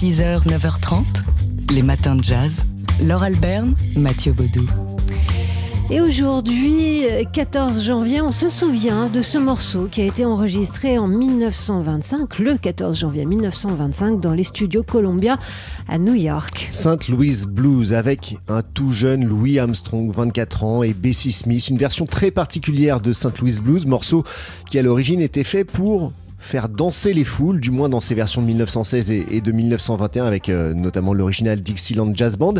6h, 9h30, les matins de jazz. Laure Alberne, Mathieu Baudou. Et aujourd'hui, 14 janvier, on se souvient de ce morceau qui a été enregistré en 1925, le 14 janvier 1925, dans les studios Columbia à New York. Saint Louis Blues avec un tout jeune Louis Armstrong, 24 ans, et Bessie Smith, une version très particulière de Saint Louis Blues, morceau qui à l'origine était fait pour faire danser les foules, du moins dans ses versions de 1916 et, de 1921 avec euh, notamment l'original Dixieland Jazz Band.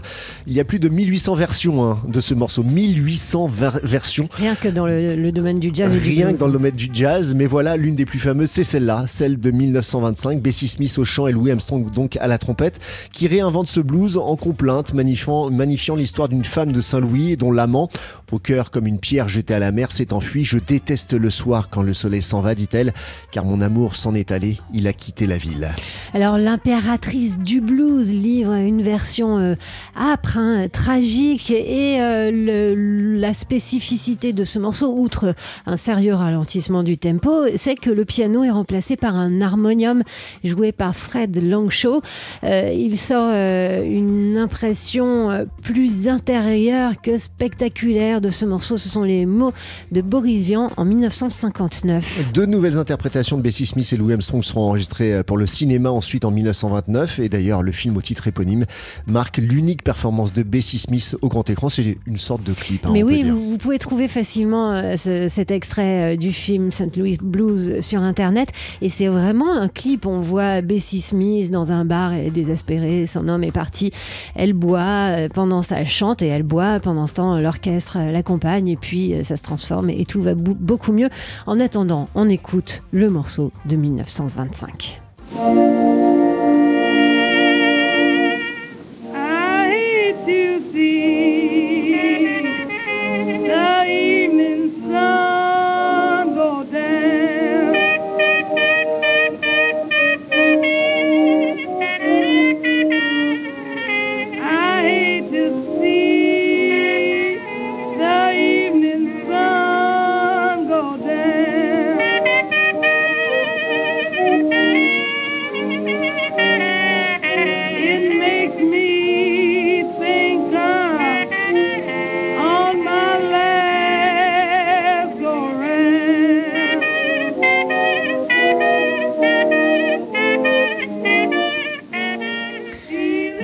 Il y a plus de 1800 versions hein, de ce morceau, 1800 versions. Rien que dans le, domaine du jazz. Rien que dans le domaine du jazz, mais voilà, l'une des plus fameuses, c'est celle-là, celle de 1925, Bessie Smith au chant et Louis Armstrong donc à la trompette, qui réinvente ce blues en complainte, magnifiant, magnifiant l'histoire d'une femme de Saint-Louis dont l'amant, au cœur comme une pierre jetée à la mer, s'est enfui. Je déteste le soir quand le soleil s'en va, dit-elle, car mon amour s'en est allé, il a quitté la ville. Alors l'impératrice du blues livre une version euh, âpre, hein, tragique, et euh, la spécificité de ce morceau, outre un sérieux ralentissement du tempo, c'est que le piano est remplacé par un harmonium joué par Fred Longshaw. Euh, il sort une impression plus intérieure que spectaculaire de ce morceau. Ce sont les mots de Boris Vian en 1959. Deux nouvelles interprétations de Bessie Smith et Louis Armstrong seront enregistrés euh, pour le cinéma ensuite en 1929. Et d'ailleurs, le film au titre éponyme marque l'unique performance de Bessie Smith au grand écran. C'est une sorte de clip. Hein, Mais oui, vous, pouvez trouver facilement euh, cet extrait euh, du film St. Louis Blues sur Internet. Et c'est vraiment un clip. On voit Bessie Smith dans un bar, elle est désespérée, son homme est parti. Elle boit pendant ça, elle chante et elle boit. Pendant ce temps, l'orchestre l'accompagne et puis ça se transforme et tout va beaucoup mieux. En attendant, on écoute le morceau de 1925.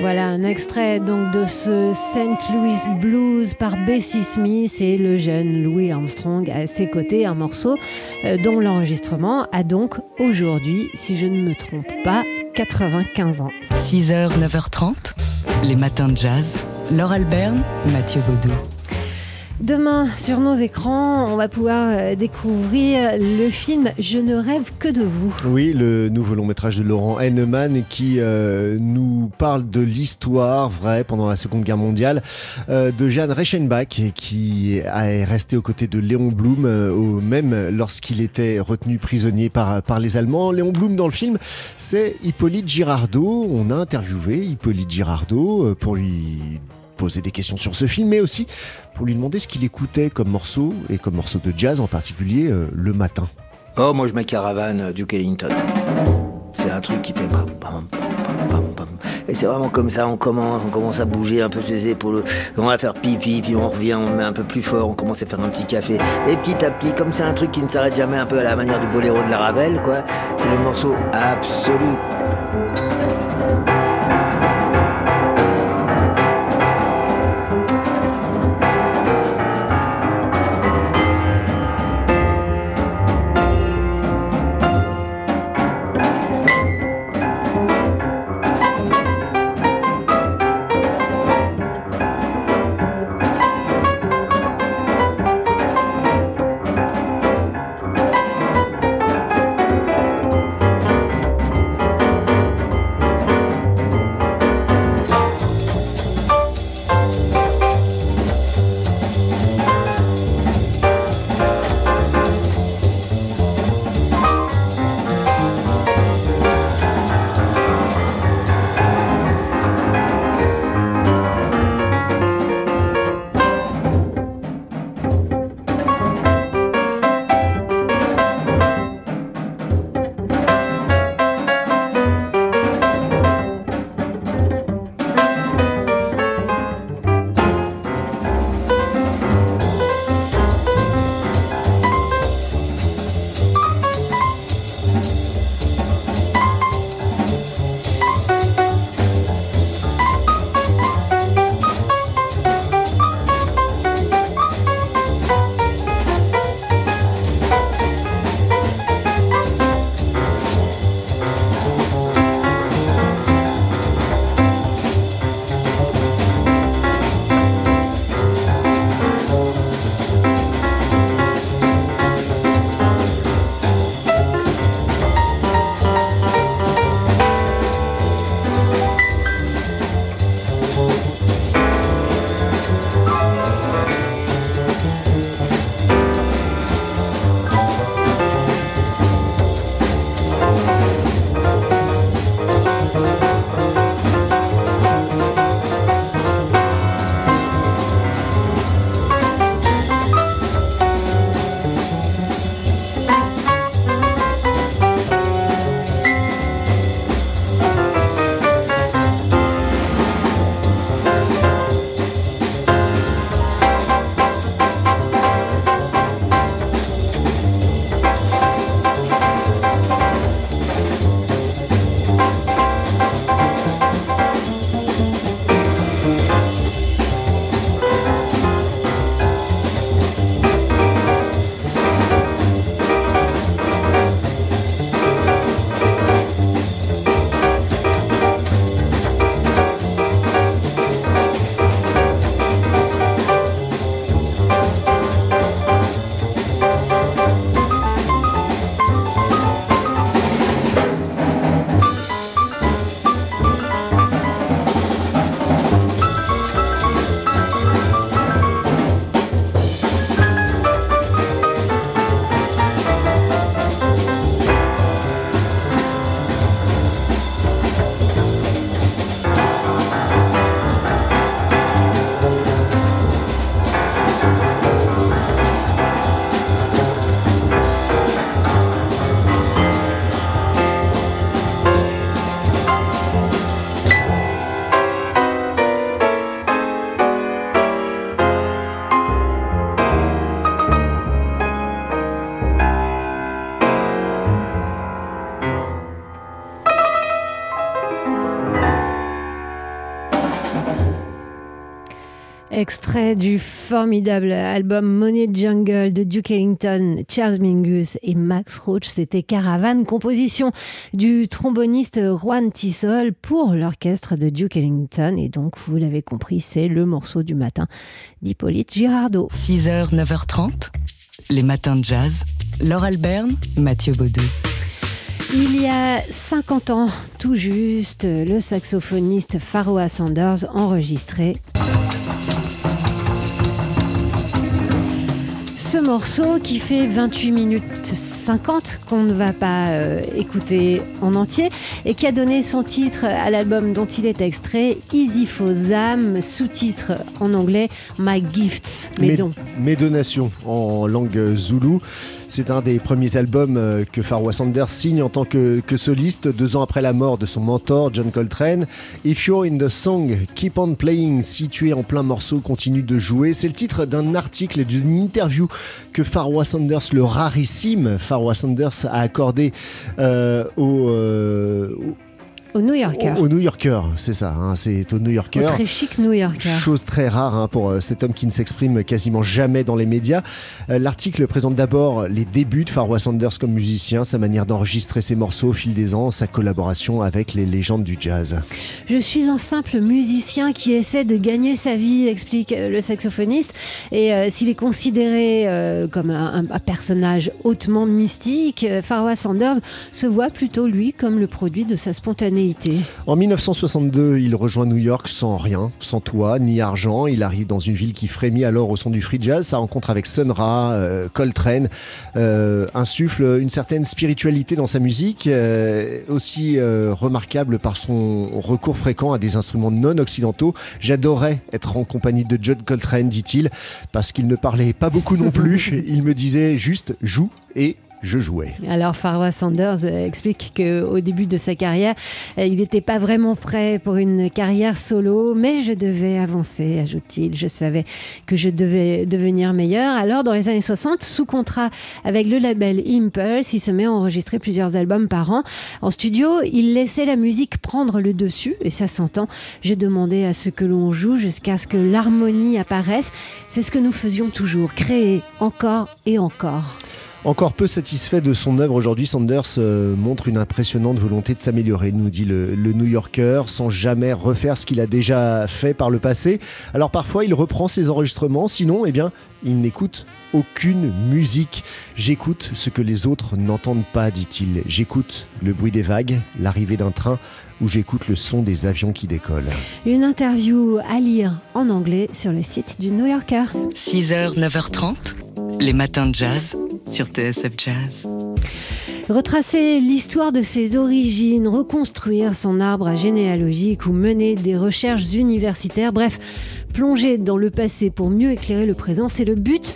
Voilà un extrait donc de ce St. Louis Blues par Bessie Smith et le jeune Louis Armstrong à ses côtés, un morceau euh, dont l'enregistrement a donc aujourd'hui, si je ne me trompe pas, 95 ans. 6h, 9h30, les matins de jazz. Laure Alberne, Mathieu Baudou. Demain, sur nos écrans, on va pouvoir euh, découvrir le film Je ne rêve que de vous. Oui, le nouveau long métrage de Laurent Henneman qui euh, nous parle de l'histoire vraie pendant la Seconde Guerre mondiale euh, de Jeanne Reichenbach qui est resté aux côtés de Léon Blum, même lorsqu'il était retenu prisonnier par, par les Allemands. Léon Blum dans le film, c'est Hippolyte Girardot. On a interviewé Hippolyte Girardot pour lui poser des questions sur ce film, mais aussi pour lui demander ce qu'il écoutait comme morceau, et comme morceau de jazz en particulier, euh, le matin. Oh, moi je mets Caravane euh, Duke Ellington. C'est un truc qui fait bam, bam, bam, Et c'est vraiment comme ça, on commence, on commence à bouger un peu ses épaules, on va faire pipi, puis on revient, on met un peu plus fort, on commence à faire un petit café. Et petit à petit, comme c'est un truc qui ne s'arrête jamais, un peu à la manière du boléro de la Ravel, quoi, c'est le morceau absolu. Extrait du formidable album Money Jungle de Duke Ellington, Charles Mingus et Max Roach. C'était Caravane, composition du tromboniste Juan Tissol pour l'orchestre de Duke Ellington. Et donc, vous l'avez compris, c'est le morceau du matin d'Hippolyte Girardot. 6h, 9h30, les matins de jazz. Laure Alberne, Mathieu Baudou. Il y a 50 ans, tout juste, le saxophoniste Pharoah Sanders enregistrait ce morceau qui fait 28 minutes 50 qu'on ne va pas euh, écouter en entier et qui a donné son titre à l'album dont il est extrait Easy for Zam, sous-titre en anglais My Gifts, mes dons. Mes donations en langue zoulou. C'est un des premiers albums euh, que Pharoah Sanders signe en tant que, soliste, deux ans après la mort de son mentor John Coltrane. If You're in the Song, Keep on Playing, situé en plein morceau, continue de jouer. C'est le titre d'un article, d'une interview que Pharoah Sanders, le rarissime Pharoah Sanders, a accordé euh, au, euh, au New Yorker. Au, New Yorker, c'est ça. Hein, c'est au New Yorker. Au très chic New Yorker. Chose très rare hein, pour euh, cet homme qui ne s'exprime quasiment jamais dans les médias. Euh, l'article présente d'abord les débuts de Pharoah Sanders comme musicien, sa manière d'enregistrer ses morceaux au fil des ans, sa collaboration avec les légendes du jazz. Je suis un simple musicien qui essaie de gagner sa vie, explique euh, le saxophoniste. Et s'il est considéré comme un, un, personnage hautement mystique, Pharoah Sanders se voit plutôt lui comme le produit de sa spontanéité en 1962, il rejoint New York sans rien, sans toit, ni argent. Il arrive dans une ville qui frémit alors au son du free jazz. Sa rencontre avec Sun Ra, euh, Coltrane, euh, insuffle une certaine spiritualité dans sa musique, euh, aussi remarquable par son recours fréquent à des instruments non occidentaux. J'adorais être en compagnie de John Coltrane, dit-il, parce qu'il ne parlait pas beaucoup non plus. il me disait juste joue et je jouais. Alors Pharoah Sanders euh, explique qu'au début de sa carrière, euh, il n'était pas vraiment prêt pour une carrière solo, mais je devais avancer, ajoute-t-il. Je savais que je devais devenir meilleur. Alors dans les années 60, sous contrat avec le label Impulse, il se met à enregistrer plusieurs albums par an. En studio, il laissait la musique prendre le dessus, et ça s'entend. Je demandais à ce que l'on joue jusqu'à ce que l'harmonie apparaisse. C'est ce que nous faisions toujours, créer encore et encore. Encore peu satisfait de son œuvre aujourd'hui, Sanders euh, montre une impressionnante volonté de s'améliorer, nous dit le, New Yorker, sans jamais refaire ce qu'il a déjà fait par le passé. Alors parfois, il reprend ses enregistrements, sinon, eh bien, il n'écoute aucune musique. J'écoute ce que les autres n'entendent pas, dit-il. J'écoute le bruit des vagues, l'arrivée d'un train, ou j'écoute le son des avions qui décollent. Une interview à lire en anglais sur le site du New Yorker. 6h, 9h30, les matins de jazz sur TSF Jazz. Retracer l'histoire de ses origines, reconstruire son arbre généalogique ou mener des recherches universitaires, bref, plonger dans le passé pour mieux éclairer le présent, c'est le but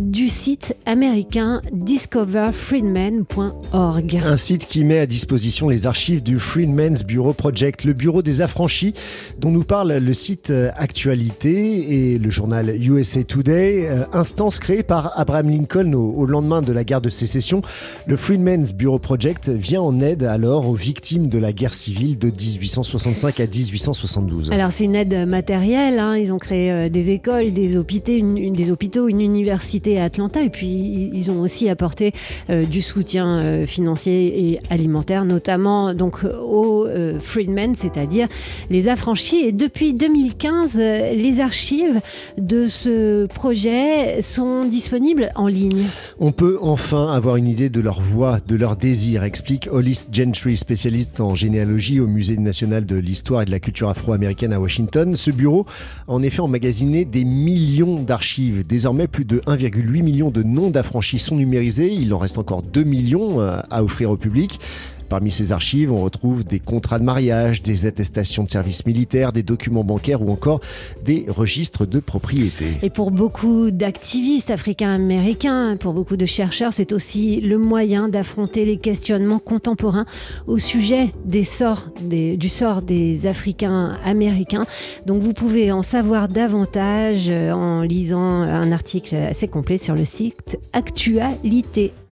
du site américain discoverfreedmen.org. Un site qui met à disposition les archives du Freedmen's Bureau Project, le bureau des affranchis dont nous parle le site Actualité et le journal USA Today, euh, instance créée par Abraham Lincoln au, lendemain de la guerre de sécession. Le Freedmen's Bureau Project vient en aide alors aux victimes de la guerre civile de 1865 à 1872. Alors c'est une aide matérielle, hein. ils ont créé euh, des écoles, des hôpitaux, une, des hôpitaux, une université à Atlanta et puis ils ont aussi apporté euh, du soutien euh, financier et alimentaire, notamment donc aux euh, freedmen, c'est-à-dire les affranchis. Et depuis 2015, les archives de ce projet sont disponibles en ligne. On peut enfin avoir une idée de leur voix, de leur désir, explique Hollis Gentry, spécialiste en généalogie au Musée national de l'histoire et de la culture afro-américaine à Washington. Ce bureau en effet emmagasiné des millions d'archives, désormais plus de 1,8 million de noms d'affranchis sont numérisés. Il en reste encore 2 millions euh, à offrir au public. Parmi ces archives, on retrouve des contrats de mariage, des attestations de services militaires, des documents bancaires ou encore des registres de propriété. Et pour beaucoup d'activistes africains-américains, pour beaucoup de chercheurs, c'est aussi le moyen d'affronter les questionnements contemporains au sujet du sort des Africains-américains. Donc vous pouvez en savoir davantage euh, en lisant un article assez complet sur le site Actualité.